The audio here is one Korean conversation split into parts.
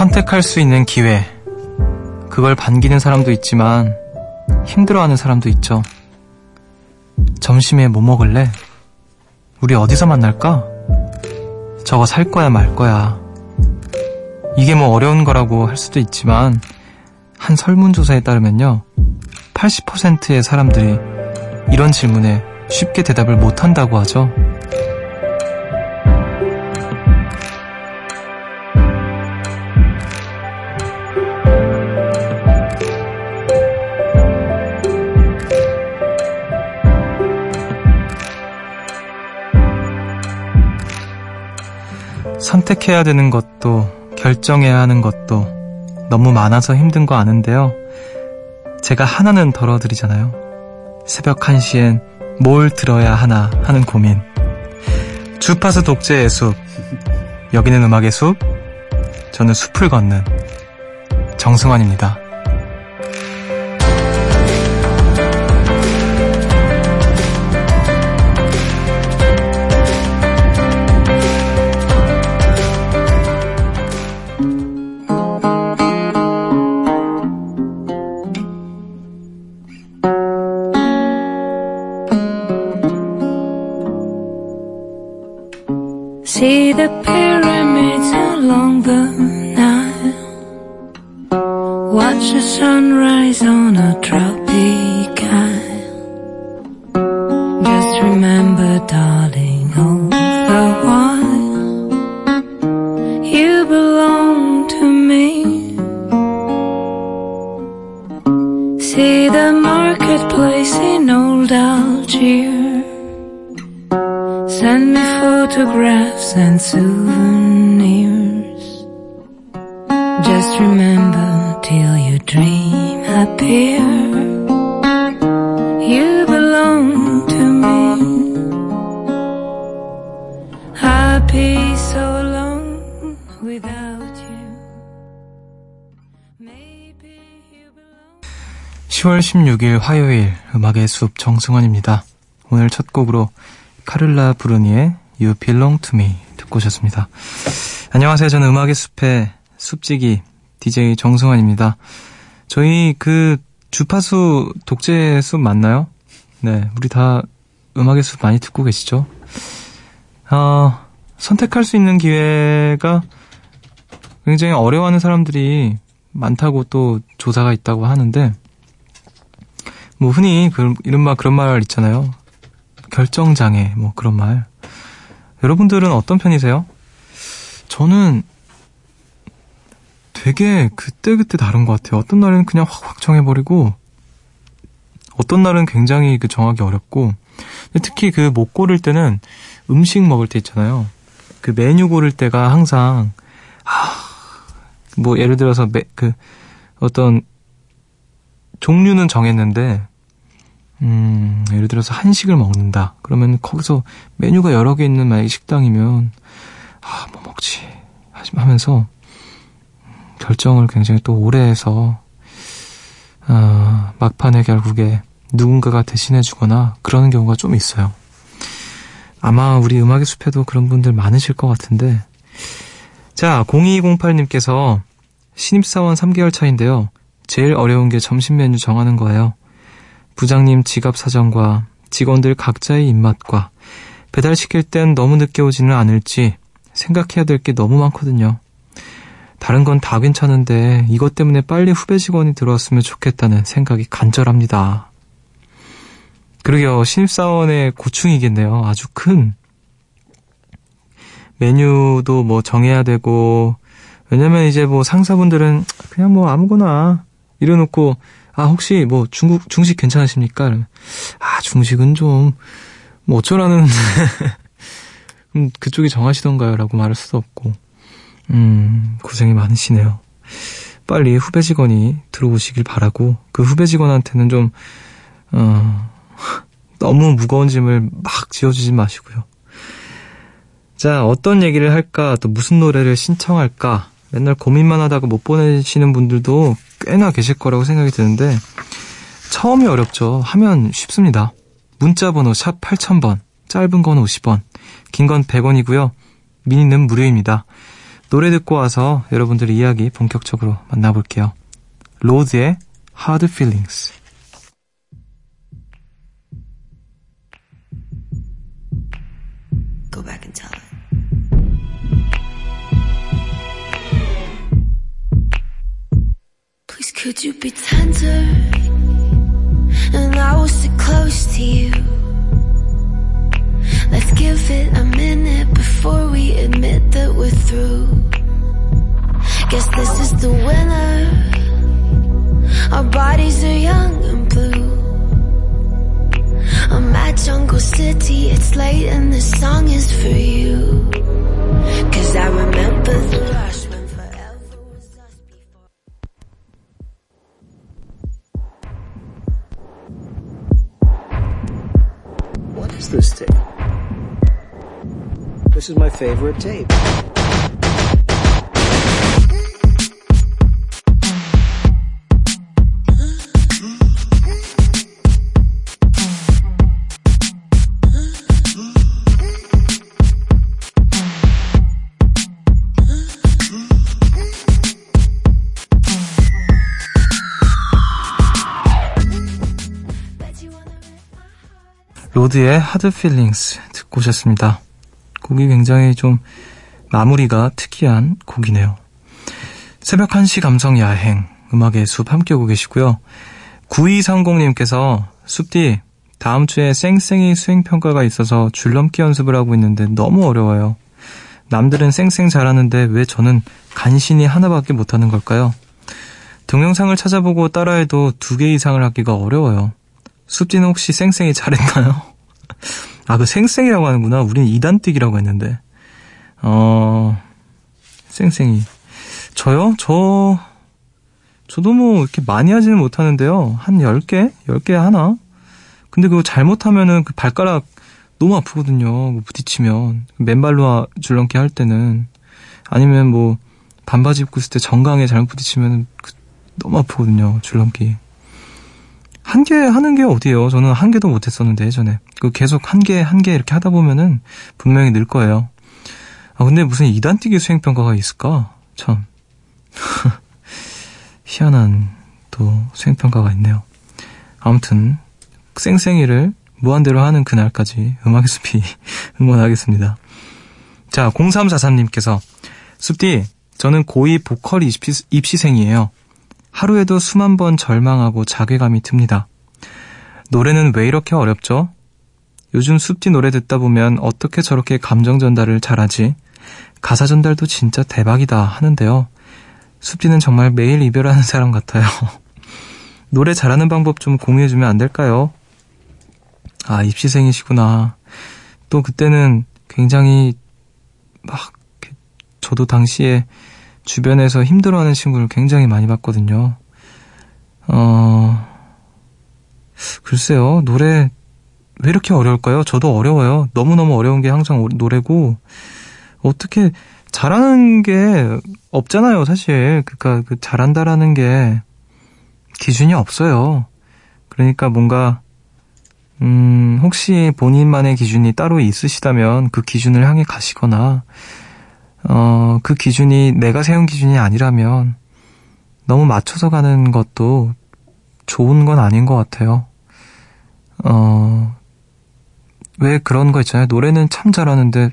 선택할 수 있는 기회. 그걸 반기는 사람도 있지만 힘들어하는 사람도 있죠. 점심에 뭐 먹을래? 우리 어디서 만날까? 저거 살 거야 말 거야. 이게 뭐 어려운 거라고 할 수도 있지만 한 설문조사에 따르면요. 80%의 사람들이 이런 질문에 쉽게 대답을 못 한다고 하죠. 선택해야 되는 것도 결정해야 하는 것도 너무 많아서 힘든 거 아는데요. 제가 하나는 덜어드리잖아요. 새벽 1시엔 뭘 들어야 하나 하는 고민. 주파수 독재의 숲. 여기는 음악의 숲. 저는 숲을 걷는 정승환입니다. see the pyramids along the Nile. Watch the sunrise on a tropic 10월 16일 화요일 음악의 숲 정승환입니다. 오늘 첫 곡으로 카를라 브루니의 You Belong to Me 듣고 오셨습니다. 안녕하세요. 저는 음악의 숲의 숲지기 DJ 정승환입니다. 저희 그 주파수 독재 숲 맞나요? 네, 우리 다 음악의 숲 많이 듣고 계시죠? 어, 선택할 수 있는 기회가 굉장히 어려워하는 사람들이 많다고 또 조사가 있다고 하는데 뭐 흔히 그, 이른바 그런 말 있잖아요. 결정장애, 뭐 그런 말. 여러분들은 어떤 편이세요? 저는 되게 그때그때 다른 것 같아요. 어떤 날은 그냥 확확 정해버리고, 어떤 날은 굉장히 그 정하기 어렵고, 특히 그 못 고를 때는 음식 먹을 때 있잖아요. 그 메뉴 고를 때가 항상, 아, 뭐 예를 들어서 매, 그 어떤 종류는 정했는데 음, 예를 들어서 한식을 먹는다. 그러면 거기서 메뉴가 여러 개 있는 만약 식당이면, 아, 뭐 먹지. 하면서, 결정을 굉장히 또 오래 해서, 어, 막판에 결국에 누군가가 대신해주거나 그러는 경우가 좀 있어요. 아마 우리 음악의 숲에도 그런 분들 많으실 것 같은데. 자, 0208님께서 신입사원 3개월 차인데요. 제일 어려운 게 점심 메뉴 정하는 거예요. 부장님 지갑 사정과 직원들 각자의 입맛과 배달시킬 땐 너무 늦게 오지는 않을지 생각해야 될 게 너무 많거든요. 다른 건 다 괜찮은데 이것 때문에 빨리 후배 직원이 들어왔으면 좋겠다는 생각이 간절합니다. 그러게요. 신입사원의 고충이겠네요. 아주 큰. 메뉴도 뭐 정해야 되고, 왜냐면 이제 뭐 상사분들은 그냥 뭐 아무거나 이래놓고 아, 혹시 뭐 중국, 중식 괜찮으십니까? 아, 중식은 좀, 뭐 어쩌라는, 음, 그쪽이 정하시던가요? 라고 말할 수도 없고. 음, 고생이 많으시네요. 빨리 후배 직원이 들어오시길 바라고, 그 후배 직원한테는 좀, 어, 너무 무거운 짐을 막 지어주지 마시고요. 자, 어떤 얘기를 할까, 또 무슨 노래를 신청할까, 맨날 고민만 하다가 못 보내시는 분들도 꽤나 계실 거라고 생각이 드는데 처음이 어렵죠. 하면 쉽습니다. 문자 번호 샵 8000번, 짧은 건 50원, 긴 건 100원이고요. 미니는 무료입니다. 노래 듣고 와서 여러분들의 이야기 본격적으로 만나볼게요. 로드의 Hard Feelings. Go back Please could you be tender and I will sit close to you. Let's give it a minute before we admit that we're through. Guess this is the winner. Our bodies are young and blue. I'm at Jungle City, it's late and this song is for you. Cause I remember the rush This is my favorite tape. Lorde의 Hard Feelings 듣고 오셨습니다. 곡이 굉장히 좀 마무리가 특이한 곡이네요. 새벽 1시 감성 야행 음악의 숲 함께 오고 계시고요. 9230님께서 숲디 다음 주에 쌩쌩이 수행평가가 있어서 줄넘기 연습을 하고 있는데 너무 어려워요. 남들은 쌩쌩 잘하는데 왜 저는 간신히 하나밖에 못하는 걸까요? 동영상을 찾아보고 따라해도 두 개 이상을 하기가 어려워요. 숲디는 혹시 쌩쌩이 잘했나요? 아, 그 쌩쌩이라고 하는구나. 우린 이단뛰기라고 했는데. 어, 쌩쌩이. 저요? 저, 저도 뭐 이렇게 많이 하지는 못하는데요. 한 10개? 10개 하나? 근데 그거 잘못하면은 그 발가락 너무 아프거든요. 부딪히면. 맨발로 줄넘기 할 때는. 아니면 뭐 반바지 입고 있을 때 정강에 잘못 부딪히면 그 너무 아프거든요. 줄넘기. 한 개 하는 게 어디예요? 저는 한 개도 못 했었는데 예전에. 그 계속 한 개, 한 개 이렇게 하다 보면은 분명히 늘 거예요. 아, 근데 무슨 이단 뛰기 수행 평가가 있을까? 참. 희한한 또 수행 평가가 있네요. 아무튼, 쌩쌩이를 무한대로 하는 그날까지 음악의 숲이 응원하겠습니다. 자, 0343님께서 숲디, 저는 고2 보컬 입시, 입시생이에요. 하루에도 수만 번 절망하고 자괴감이 듭니다. 노래는 왜 이렇게 어렵죠? 요즘 숲디 노래 듣다 보면 어떻게 저렇게 감정 전달을 잘하지? 가사 전달도 진짜 대박이다 하는데요. 숲디는 정말 매일 이별하는 사람 같아요. 노래 잘하는 방법 좀 공유해주면 안 될까요? 아, 입시생이시구나. 또 그때는 굉장히 막, 저도 당시에 주변에서 힘들어하는 친구를 굉장히 많이 봤거든요. 어, 글쎄요, 노래 왜 이렇게 어려울까요? 저도 어려워요. 너무너무 어려운 게 항상 노래고, 어떻게, 잘하는 게 없잖아요, 사실. 그니까, 그 잘한다라는 게 기준이 없어요. 그러니까 뭔가, 음, 혹시 본인만의 기준이 따로 있으시다면 그 기준을 향해 가시거나, 어, 그 기준이 내가 세운 기준이 아니라면 너무 맞춰서 가는 것도 좋은 건 아닌 것 같아요. 어, 왜 그런 거 있잖아요. 노래는 참 잘하는데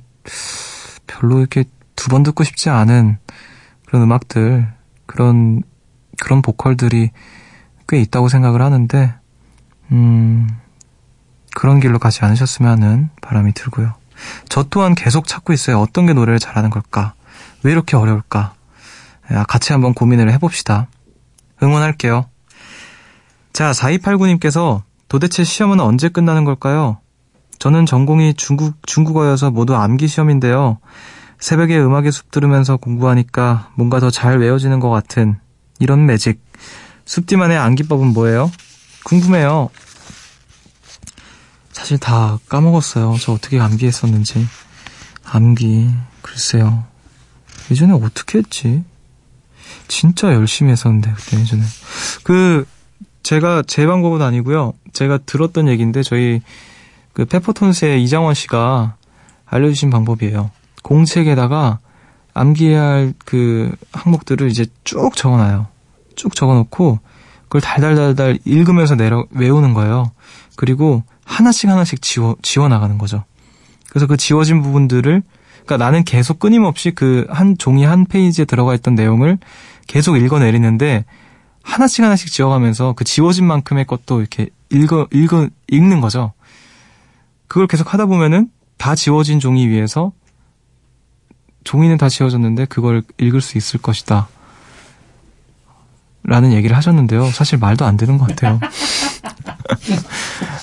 별로 이렇게 두 번 듣고 싶지 않은 그런 음악들, 그런, 그런 보컬들이 꽤 있다고 생각을 하는데, 음, 그런 길로 가지 않으셨으면 하는 바람이 들고요. 저 또한 계속 찾고 있어요. 어떤 게 노래를 잘하는 걸까? 왜 이렇게 어려울까? 같이 한번 고민을 해봅시다. 응원할게요. 자, 4289님께서 도대체 시험은 언제 끝나는 걸까요? 저는 전공이 중국, 중국어여서 모두 암기 시험인데요. 새벽에 음악의 숲 들으면서 공부하니까 뭔가 더 잘 외워지는 것 같은 이런 매직. 숲디만의 암기법은 뭐예요? 궁금해요. 사실 다 까먹었어요. 저 어떻게 암기했었는지. 암기, 글쎄요. 예전에 어떻게 했지? 진짜 열심히 했었는데, 그때 예전에. 그, 제가 제 방법은 아니고요. 제가 들었던 얘기인데, 저희 그 페퍼톤스의 이장원 씨가 알려주신 방법이에요. 공책에다가 암기해야 할 그 항목들을 이제 쭉 적어놔요. 쭉 적어놓고 그걸 달달달달 읽으면서 내려 외우는 거예요. 그리고 하나씩 하나씩 지워 지워 나가는 거죠. 그래서 그 지워진 부분들을 그러니까 나는 계속 끊임없이 그 한 종이 한 페이지에 들어가 있던 내용을 계속 읽어내리는데 하나씩 하나씩 지워가면서 그 지워진 만큼의 것도 이렇게 읽어 읽어 읽는 거죠. 그걸 계속 하다 보면은 다 지워진 종이 위에서 종이는 다 지워졌는데 그걸 읽을 수 있을 것이다. 라는 얘기를 하셨는데요. 사실 말도 안 되는 것 같아요.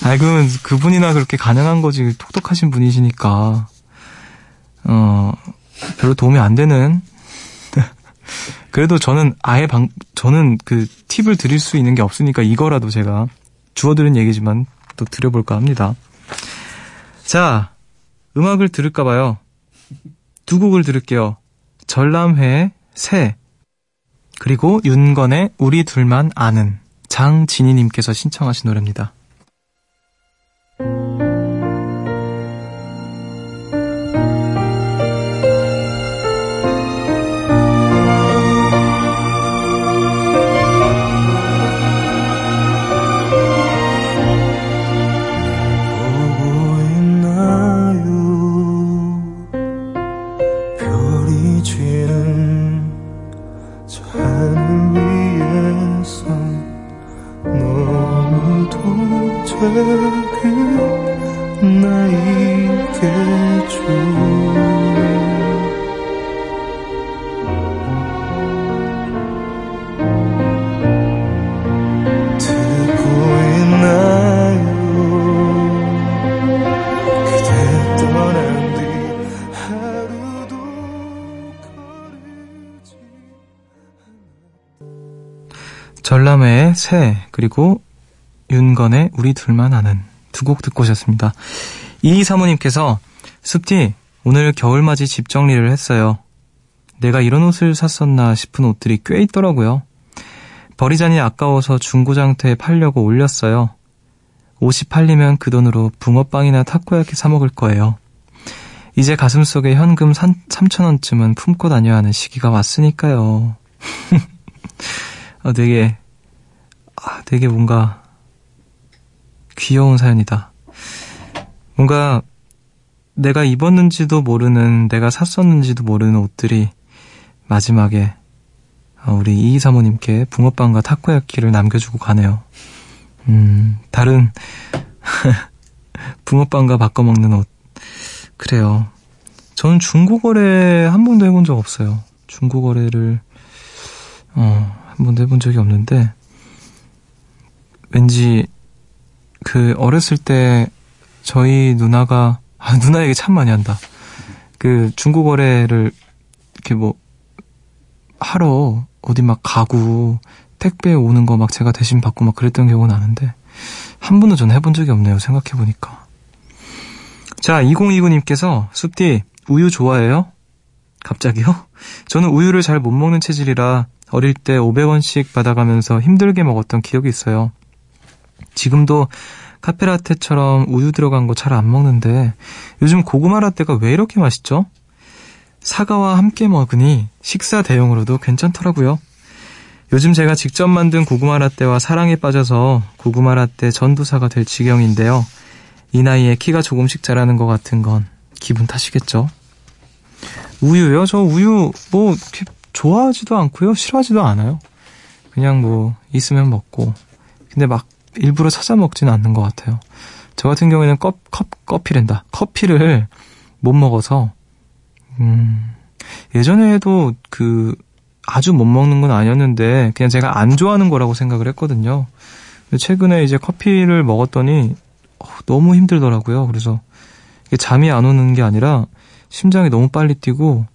아이, 그, 그분이나 그렇게 가능한 거지. 똑똑하신 분이시니까. 어, 별로 도움이 안 되는. 그래도 저는 아예 방, 저는 그 팁을 드릴 수 있는 게 없으니까 이거라도 제가 주워드린 얘기지만 또 드려볼까 합니다. 자, 음악을 들을까봐요. 두 곡을 들을게요. 전람회의 새, 그리고 윤건의 우리 둘만 아는 장진희님께서 신청하신 노래입니다. 전람회의 새 그리고 윤건의 우리 둘만 아는 두 곡 듣고 오셨습니다. 이 사모님께서 숲디 오늘 겨울맞이 집 정리를 했어요. 내가 이런 옷을 샀었나 싶은 옷들이 꽤 있더라고요. 버리자니 아까워서 중고장터에 팔려고 올렸어요. 옷이 팔리면 그 돈으로 붕어빵이나 타코야키 사 먹을 거예요. 이제 가슴 속에 현금 3천원쯤은 품고 다녀야 하는 시기가 왔으니까요. 어, 되게, 아, 되게 뭔가 귀여운 사연이다. 뭔가 내가 입었는지도 모르는, 내가 샀었는지도 모르는 옷들이 마지막에 어, 우리 이희 사모님께 붕어빵과 타코야키를 남겨주고 가네요. 음, 다른 붕어빵과 바꿔 먹는 옷. 그래요. 저는 중고거래 한 번도 해본 적 없어요. 중고거래를 어, 한 번도 해본 적이 없는데 왠지 그 어렸을 때 저희 누나가 아, 누나 얘기 참 많이 한다. 그 중고 거래를 이렇게 뭐 하러 어디 막 가고 택배 오는 거 막 제가 대신 받고 막 그랬던 기억은 나는데 한 번도 전 해본 적이 없네요. 생각해 보니까. 자, 2029님께서 숲디 우유 좋아해요? 갑자기요? 저는 우유를 잘 못 먹는 체질이라 어릴 때 500원씩 받아가면서 힘들게 먹었던 기억이 있어요. 지금도 카페라테처럼 우유 들어간 거 잘 안 먹는데 요즘 고구마 라떼가 왜 이렇게 맛있죠? 사과와 함께 먹으니 식사 대용으로도 괜찮더라고요. 요즘 제가 직접 만든 고구마 라떼와 사랑에 빠져서 고구마 라떼 전도사가 될 지경인데요. 이 나이에 키가 조금씩 자라는 것 같은 건 기분 탓이겠죠? 우유요? 저 우유 뭐 이렇게 좋아하지도 않고요. 싫어하지도 않아요. 그냥 뭐 있으면 먹고. 근데 막 일부러 찾아 먹지는 않는 것 같아요. 저 같은 경우에는 컵, 컵, 커피랜다. 커피를 못 먹어서 음, 예전에도 그 아주 못 먹는 건 아니었는데 그냥 제가 안 좋아하는 거라고 생각을 했거든요. 근데 최근에 이제 커피를 먹었더니 어, 너무 힘들더라고요. 그래서 잠이 안 오는 게 아니라 심장이 너무 빨리 뛰고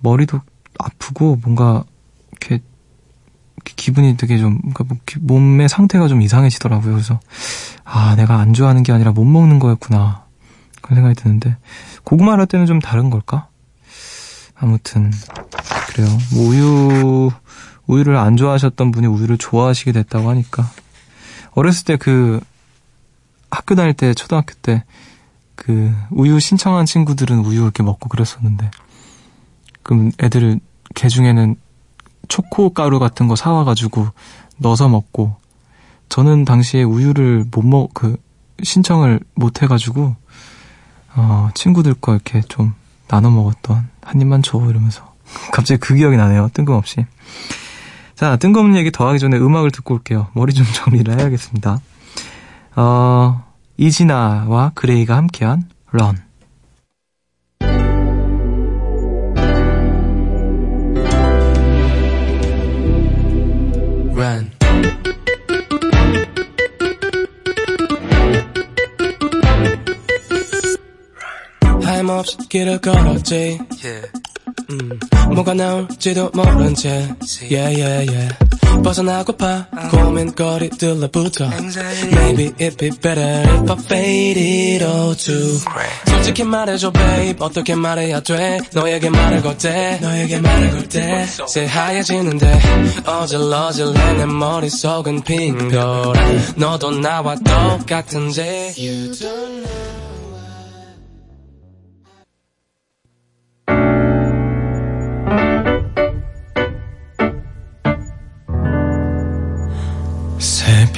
머리도 아프고 뭔가 이렇게 기분이 되게 좀 그러니까 뭐 몸의 상태가 좀 이상해지더라고요. 그래서 아 내가 안 좋아하는 게 아니라 못 먹는 거였구나 그런 생각이 드는데 고구마 라떼는 좀 다른 걸까? 아무튼 그래요. 뭐 우유 우유를 안 좋아하셨던 분이 우유를 좋아하시게 됐다고 하니까 어렸을 때 그 학교 다닐 때 초등학교 때 그 우유 신청한 친구들은 우유 이렇게 먹고 그랬었는데 가끔 애들 개 중에는 초코 가루 같은 거 사와가지고 넣어서 먹고 저는 당시에 우유를 못 먹, 그, 신청을 못 해가지고, 어, 친구들과 이렇게 좀 나눠 먹었던, 한 입만 줘, 이러면서. 갑자기 그 기억이 나네요, 뜬금없이. 자, 뜬금없는 얘기 더 하기 전에 음악을 듣고 올게요. 머리 좀 정리를 해야겠습니다. 어, 이진아와 그레이가 함께한 Run. Run. 하염없이 길을 걸었지 음, 뭐가 나올지도 모른 채 yeah, yeah, yeah. 벗어나고파. 고민거리들로부터 Maybe it'd be better if I faded all too 솔직히 말해줘 babe. 어떻게 말해야 돼? 너에게 말을 걸때 너에게 말을 걸때. 새하얘지는데 어질러질래 내 머릿속은 핑거라. 너도 나와 똑같은지 You don't know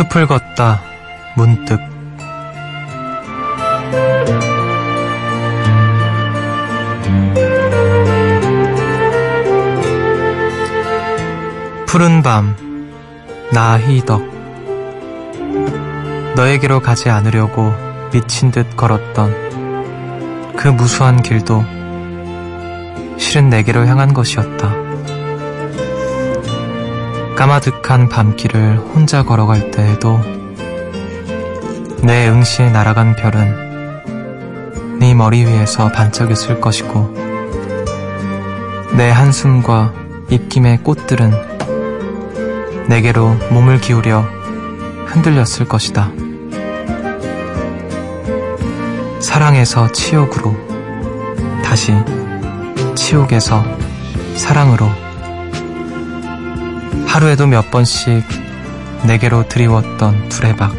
숲을 걷다 문득 푸른 밤 나희덕 너에게로 가지 않으려고 미친 듯 걸었던 그 무수한 길도 실은 내게로 향한 것이었다. 까마득한 밤길을 혼자 걸어갈 때에도 내 응시에 날아간 별은 네 머리 위에서 반짝였을 것이고 내 한숨과 입김의 꽃들은 내게로 몸을 기울여 흔들렸을 것이다. 사랑에서 치욕으로 다시 치욕에서 사랑으로 하루에도 몇 번씩 내게로 드리웠던 두레박.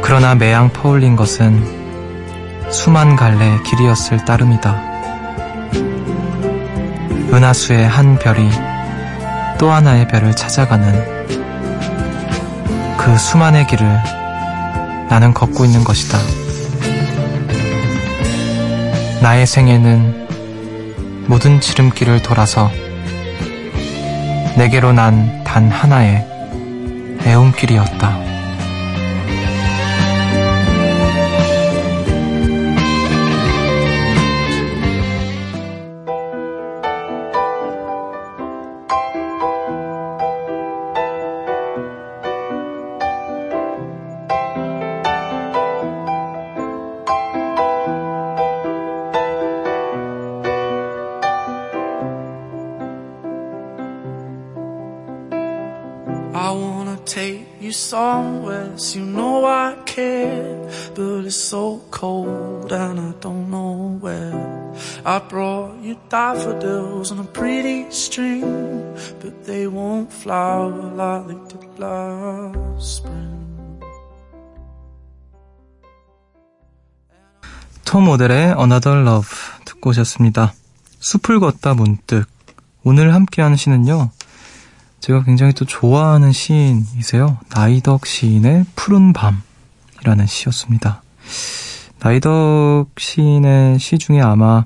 그러나 매양 퍼올린 것은 수만 갈래 길이었을 따름이다. 은하수의 한 별이 또 하나의 별을 찾아가는 그 수만의 길을 나는 걷고 있는 것이다. 나의 생애는 모든 지름길을 돌아서 내게로 난 단 하나의 애움길이었다. Like they did last spring. 톰 오델의 Another Love 듣고 오셨습니다. 숲을 걷다 문득 오늘 함께하는 시는요. 제가 굉장히 또 좋아하는 시인이세요. 나이덕 시인의 푸른 밤이라는 시였습니다. 나이덕 시인의 시 중에 아마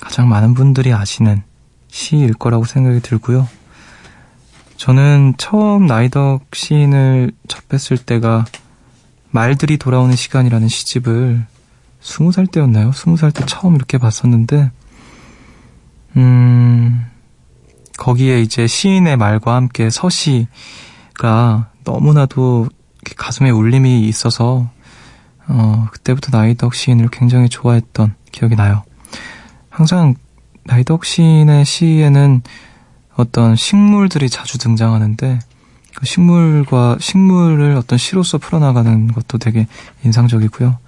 가장 많은 분들이 아시는 시일 거라고 생각이 들고요. 저는 처음 나이덕 시인을 접했을 때가 말들이 돌아오는 시간이라는 시집을 스무 살 때였나요? 스무 살 때 처음 이렇게 봤었는데, 음, 거기에 이제 시인의 말과 함께 서시가 너무나도 가슴에 울림이 있어서, 어, 그때부터 나이덕 시인을 굉장히 좋아했던 기억이 나요. 항상 나이덕 시인의 시에는 어떤 식물들이 자주 등장하는데, 그 식물과 식물을 어떤 시로서 풀어나가는 것도 되게 인상적이고요.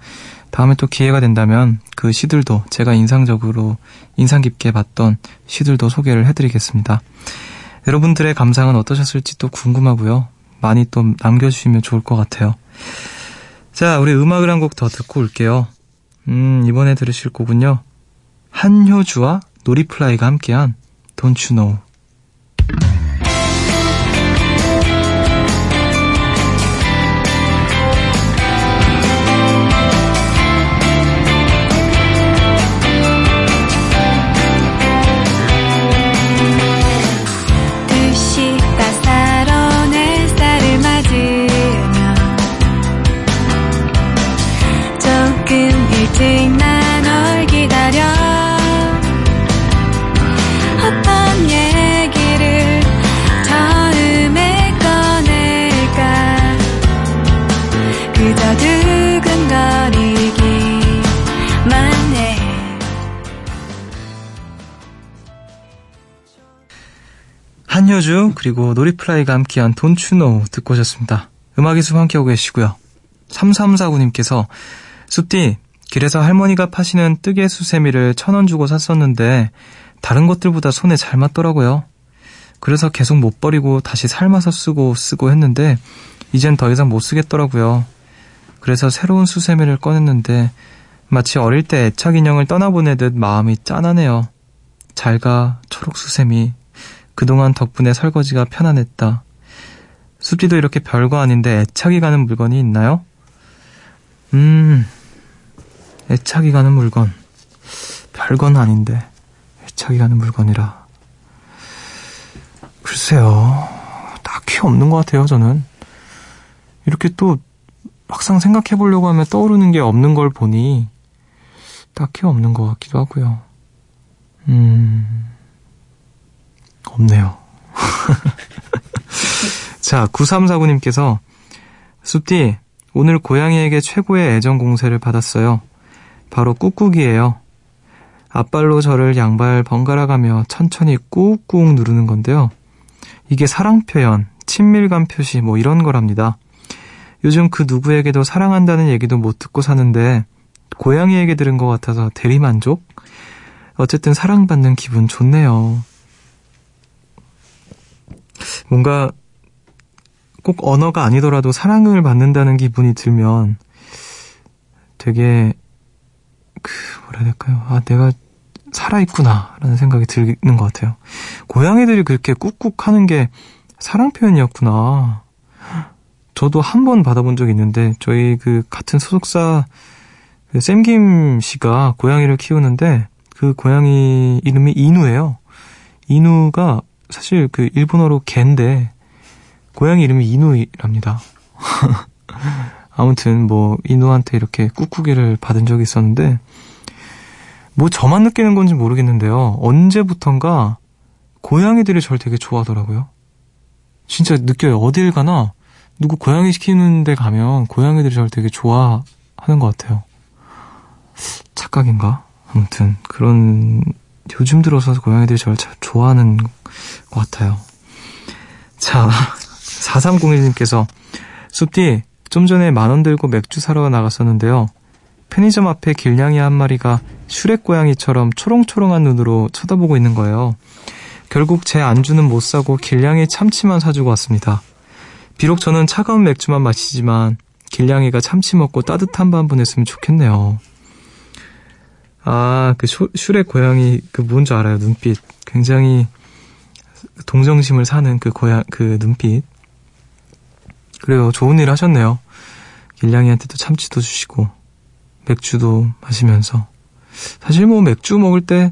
다음에 또 기회가 된다면 그 시들도 제가 인상적으로 인상 깊게 봤던 시들도 소개를 해드리겠습니다. 여러분들의 감상은 어떠셨을지 또 궁금하고요. 많이 또 남겨주시면 좋을 것 같아요. 자, 우리 음악을 한 곡 더 듣고 올게요. 음, 이번에 들으실 곡은요. 한효주와 노리플라이가 함께한 Don't You Know. Thank you. 한효주 그리고 노리플라이가 함께한 Don't You Know 듣고 오셨습니다. 음악의 숲 함께하고 계시고요. 3349님께서 숲디 길에서 할머니가 파시는 뜨개 수세미를 천 원 주고 샀었는데 다른 것들보다 손에 잘 맞더라고요. 그래서 계속 못 버리고 다시 삶아서 쓰고 쓰고 했는데 이젠 더 이상 못 쓰겠더라고요. 그래서 새로운 수세미를 꺼냈는데 마치 어릴 때 애착 인형을 떠나보내듯 마음이 짠하네요. 잘가 초록 수세미 그동안 덕분에 설거지가 편안했다. 숲지도 이렇게 별거 아닌데 애착이 가는 물건이 있나요? 음, 애착이 가는 물건. 별건 아닌데, 애착이 가는 물건이라. 글쎄요. 딱히 없는 것 같아요, 저는. 이렇게 또 막상 생각해 보려고 하면 떠오르는 게 없는 걸 보니 딱히 없는 것 같기도 하고요. 음, 없네요. 자, 9349님께서 숲디, 오늘 고양이에게 최고의 애정 공세를 받았어요. 바로 꾹꾹이에요. 앞발로 저를 양발 번갈아 가며 천천히 꾹꾹 누르는 건데요. 이게 사랑 표현, 친밀감 표시 뭐 이런 거랍니다. 요즘 그 누구에게도 사랑한다는 얘기도 못 듣고 사는데 고양이에게 들은 것 같아서 대리만족? 어쨌든 사랑받는 기분 좋네요. 뭔가 꼭 언어가 아니더라도 사랑을 받는다는 기분이 들면 되게 그 뭐라 해야 될까요? 아 내가 살아있구나라는 생각이 드는 것 같아요. 고양이들이 그렇게 꾹꾹 하는 게 사랑 표현이었구나. 저도 한 번 받아본 적이 있는데 저희 그 같은 소속사 그 샘김 씨가 고양이를 키우는데 그 고양이 이름이 이누예요. 이누가 사실 그 일본어로 갠데 고양이 이름이 이누이랍니다. 아무튼 뭐 이누한테 이렇게 꾹꾹이를 받은 적이 있었는데 뭐 저만 느끼는 건지 모르겠는데요. 언제부턴가 고양이들이 저를 되게 좋아하더라고요. 진짜 느껴요. 어딜 가나 누구 고양이 시키는 데 가면 고양이들이 저를 되게 좋아하는 것 같아요. 착각인가? 아무튼 그런 요즘 들어서 고양이들이 저를 잘 좋아하는 것 같아요. 자, 4301님께서 숲디 좀 전에 만원 들고 맥주 사러 나갔었는데요. 편의점 앞에 길냥이 한 마리가 슈렉 고양이처럼 초롱초롱한 눈으로 쳐다보고 있는 거예요. 결국 제 안주는 못 사고 길냥이 참치만 사주고 왔습니다. 비록 저는 차가운 맥주만 마시지만 길냥이가 참치 먹고 따뜻한 밤 보냈으면 좋겠네요. 아, 그 슈렉 고양이 그 뭔지 알아요, 눈빛. 굉장히 동정심을 사는 그 고양, 그 눈빛. 그래요, 좋은 일 하셨네요. 길냥이한테도 참치도 주시고, 맥주도 마시면서. 사실 뭐 맥주 먹을 때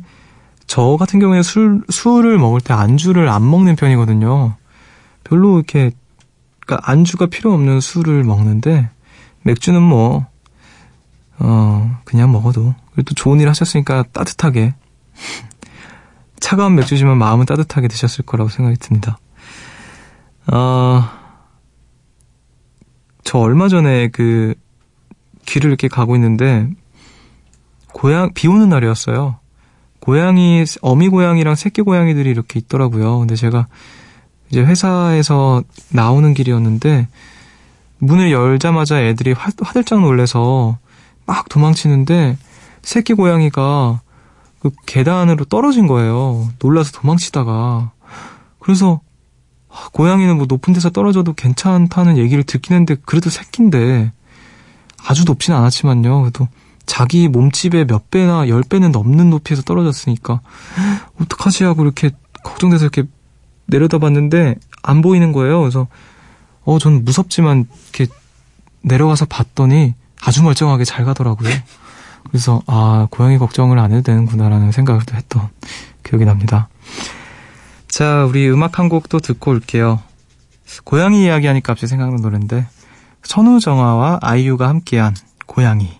저 같은 경우에 술, 술을 먹을 때 안주를 안 먹는 편이거든요. 별로 이렇게, 그러니까 안주가 필요 없는 술을 먹는데, 맥주는 뭐, 어, 그냥 먹어도. 그래도 좋은 일 하셨으니까 따뜻하게. 차가운 맥주지만 마음은 따뜻하게 드셨을 거라고 생각이 듭니다. 어, 저 얼마 전에 그, 길을 이렇게 가고 있는데, 고양, 비 오는 날이었어요. 고양이, 어미 고양이랑 새끼 고양이들이 이렇게 있더라고요. 근데 제가 이제 회사에서 나오는 길이었는데, 문을 열자마자 애들이 화, 화들짝 놀래서 막 도망치는데, 새끼 고양이가 그 계단으로 떨어진 거예요. 놀라서 도망치다가. 그래서, 고양이는 뭐 높은 데서 떨어져도 괜찮다는 얘기를 듣긴 했는데, 그래도 새끼인데, 아주 높진 않았지만요. 그래도 자기 몸집의 몇 배나 열 배는 넘는 높이에서 떨어졌으니까 어떡하지 하고 이렇게 걱정돼서 이렇게 내려다봤는데 안 보이는 거예요. 그래서 어, 전 무섭지만 이렇게 내려가서 봤더니 아주 멀쩡하게 잘 가더라고요. 그래서 아, 고양이 걱정을 안 해도 되는구나라는 생각을 또 했던 기억이 납니다. 자, 우리 음악 한 곡 또 듣고 올게요. 고양이 이야기 하니까 갑자기 생각나는 노래인데 선우정아와 아이유가 함께한 고양이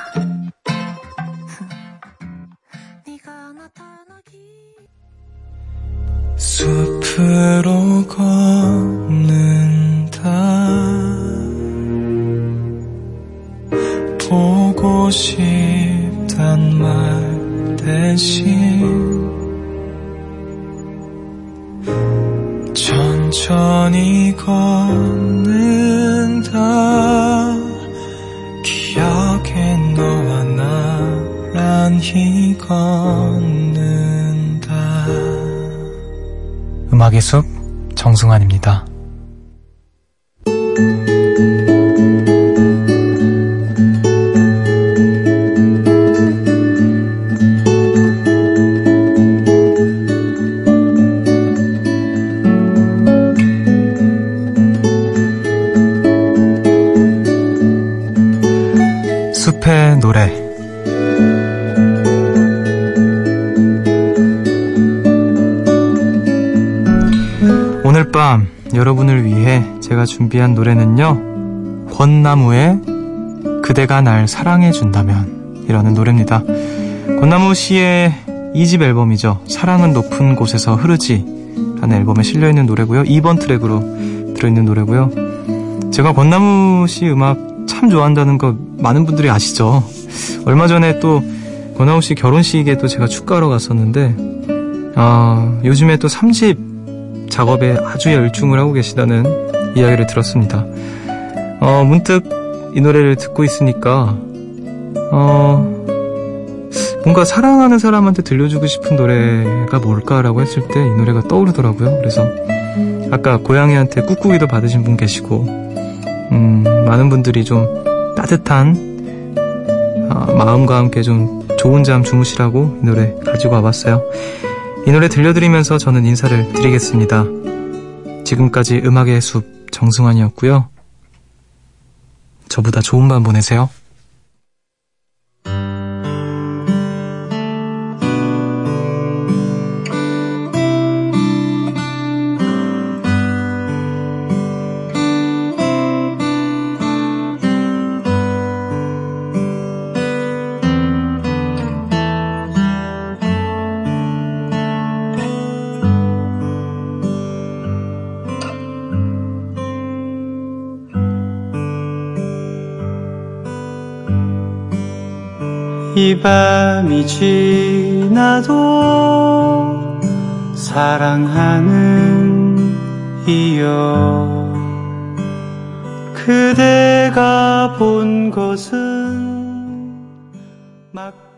숲으로 걷는다. 보고 싶단 말 대신 천천히 걷는다 걷는다 음악의 숲 정승환입니다. 여러분을 위해 제가 준비한 노래는요. 권나무의 그대가 날 사랑해 준다면 이라는 노래입니다. 권나무 씨의 2집 앨범이죠. 사랑은 높은 곳에서 흐르지 라는 앨범에 실려있는 노래고요. 2번 트랙으로 들어있는 노래고요. 제가 권나무 씨 음악 참 좋아한다는 거 많은 분들이 아시죠? 얼마 전에 또 권나무 씨 결혼식에 또 제가 축가하러 갔었는데 아, 요즘에 또 3집 작업에 아주 열중을 하고 계시다는 이야기를 들었습니다. 어, 문득 이 노래를 듣고 있으니까, 어, 뭔가 사랑하는 사람한테 들려주고 싶은 노래가 뭘까라고 했을 때 이 노래가 떠오르더라고요. 그래서 아까 고양이한테 꾹꾹이도 받으신 분 계시고, 음, 많은 분들이 좀 따뜻한 어, 마음과 함께 좀 좋은 잠 주무시라고 이 노래 가지고 와봤어요. 이 노래 들려드리면서 저는 인사를 드리겠습니다. 지금까지 음악의 숲 정승환이었고요. 저보다 좋은 밤 보내세요. 밤이 지나도 사랑하는 이여 그대가 본 것은 길이